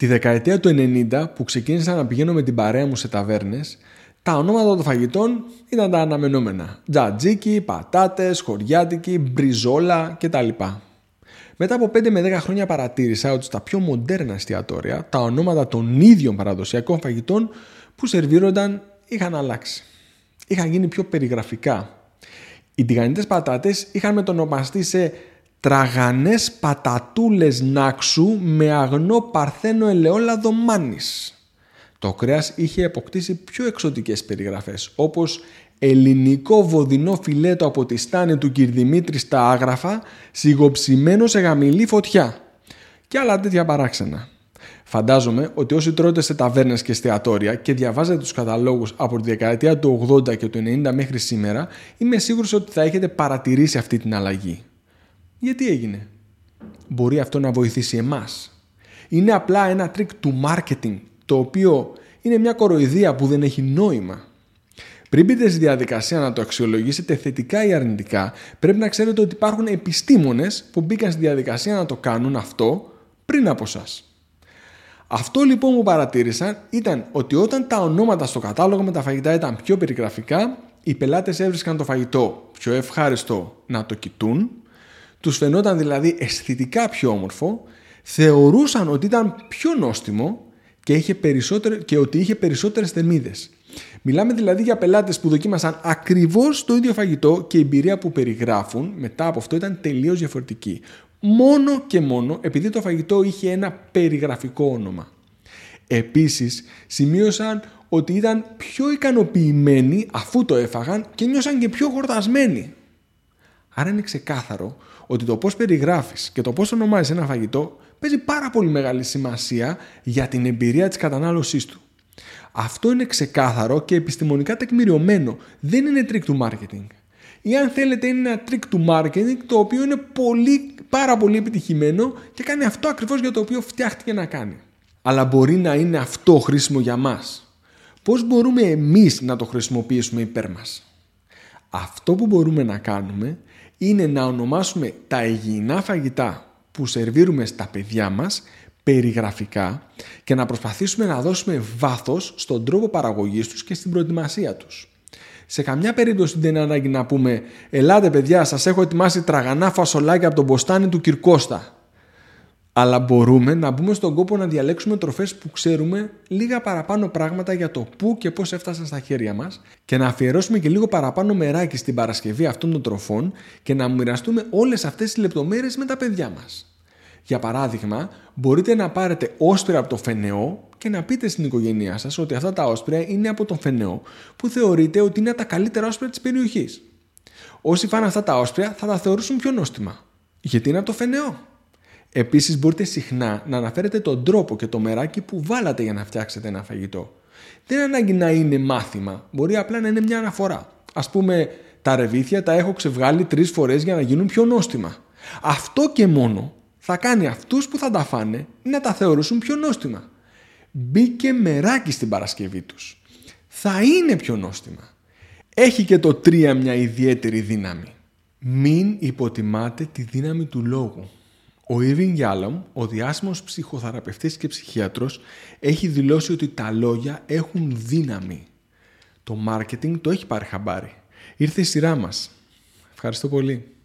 Τη δεκαετία του 90 που ξεκίνησα να πηγαίνω με την παρέα μου σε ταβέρνες, τα ονόματα των φαγητών ήταν τα αναμενόμενα. Τζατζίκι, πατάτες, χωριάτικη, μπριζόλα κτλ. Μετά από 5 με 10 χρόνια παρατήρησα ότι στα πιο μοντέρνα εστιατόρια τα ονόματα των ίδιων παραδοσιακών φαγητών που σερβίρονταν είχαν αλλάξει. Είχαν γίνει πιο περιγραφικά. Οι τηγανιτές πατάτες είχαν μετονομαστεί σε τραγανές πατατούλες νάξου με αγνό παρθένο ελαιόλαδο μάνης. Το κρέας είχε αποκτήσει πιο εξωτικές περιγραφές όπως ελληνικό βοδινό φιλέτο από τη στάνη του Κυρδημήτρη στα άγραφα σιγοψημένο σε γαμηλή φωτιά και άλλα τέτοια παράξενα. Φαντάζομαι ότι όσοι τρώτε σε ταβέρνες και εστιατόρια και διαβάζετε τους καταλόγους από τη δεκαετία του 80 και του 90 μέχρι σήμερα, είμαι σίγουρος ότι θα έχετε παρατηρήσει αυτή την αλλαγή. Γιατί έγινε; Μπορεί αυτό να βοηθήσει εμάς. Είναι απλά ένα τρικ του marketing, το οποίο είναι μια κοροϊδία που δεν έχει νόημα. Πριν μπείτε στη διαδικασία να το αξιολογήσετε θετικά ή αρνητικά, πρέπει να ξέρετε ότι υπάρχουν επιστήμονες που μπήκαν στη διαδικασία να το κάνουν αυτό πριν από εσάς. Αυτό λοιπόν που παρατήρησαν ήταν ότι όταν τα ονόματα στο κατάλογο με τα φαγητά ήταν πιο περιγραφικά, οι πελάτες έβρισκαν το φαγητό πιο ευχάριστο να το κοιτούν τους φαινόταν δηλαδή αισθητικά πιο όμορφο, θεωρούσαν ότι ήταν πιο νόστιμο και, είχε και ότι είχε περισσότερες θερμίδες. Μιλάμε δηλαδή για πελάτες που δοκίμασαν ακριβώς το ίδιο φαγητό και η εμπειρία που περιγράφουν μετά από αυτό ήταν τελείως διαφορετική. Μόνο και μόνο επειδή το φαγητό είχε ένα περιγραφικό όνομα. Επίσης σημείωσαν ότι ήταν πιο ικανοποιημένοι αφού το έφαγαν και νιώσαν και πιο χορτασμένοι. Άρα είναι ξεκάθαρο ότι το πώς περιγράφεις και το πώς ονομάζεις ένα φαγητό παίζει πάρα πολύ μεγάλη σημασία για την εμπειρία της κατανάλωσής του. Αυτό είναι ξεκάθαρο και επιστημονικά τεκμηριωμένο. Δεν είναι τρικ του marketing. Ή αν θέλετε είναι ένα τρικ του marketing το οποίο είναι πολύ, πάρα πολύ επιτυχημένο και κάνει αυτό ακριβώς για το οποίο φτιάχτηκε να κάνει. Αλλά μπορεί να είναι αυτό χρήσιμο για μας. Πώς μπορούμε εμείς να το χρησιμοποιήσουμε υπέρ μας; Αυτό που μπορούμε να κάνουμε είναι να ονομάσουμε τα υγιεινά φαγητά που σερβίρουμε στα παιδιά μας περιγραφικά και να προσπαθήσουμε να δώσουμε βάθος στον τρόπο παραγωγής τους και στην προετοιμασία τους. Σε καμιά περίπτωση δεν είναι ανάγκη να πούμε «Ελάτε παιδιά, σας έχω ετοιμάσει τραγανά φασολάκια από τον μποστάνι του Κυρκώστα» αλλά μπορούμε να μπούμε στον κόπο να διαλέξουμε τροφές που ξέρουμε λίγα παραπάνω πράγματα για το πού και πώς έφτασαν στα χέρια μας και να αφιερώσουμε και λίγο παραπάνω μεράκι στην παρασκευή αυτών των τροφών και να μοιραστούμε όλες αυτές τις λεπτομέρειες με τα παιδιά μας. Για παράδειγμα, μπορείτε να πάρετε όσπρια από το φενεό και να πείτε στην οικογένειά σας ότι αυτά τα όσπρια είναι από τον φενεό που θεωρείτε ότι είναι τα καλύτερα όσπρια της περιοχής. Όσοι φάνε αυτά τα όσπρια θα τα θεωρούσουν πιο νόστιμα. Γιατί είναι από το φενεό. Επίσης μπορείτε συχνά να αναφέρετε τον τρόπο και το μεράκι που βάλατε για να φτιάξετε ένα φαγητό. Δεν ανάγκη να είναι μάθημα, μπορεί απλά να είναι μια αναφορά. Ας πούμε, τα ρεβίθια τα έχω ξεβγάλει τρεις φορές για να γίνουν πιο νόστιμα. Αυτό και μόνο θα κάνει αυτούς που θα τα φάνε να τα θεωρήσουν πιο νόστιμα. Μπήκε μεράκι στην Παρασκευή τους. Θα είναι πιο νόστιμα. Έχει και το τρία μια ιδιαίτερη δύναμη. Μην υποτιμάτε τη δύναμη του λόγου. Ο Irving Yalom, ο διάσημος ψυχοθεραπευτής και ψυχίατρος, έχει δηλώσει ότι τα λόγια έχουν δύναμη. Το marketing το έχει πάρει χαμπάρι. Ήρθε η σειρά μας. Ευχαριστώ πολύ.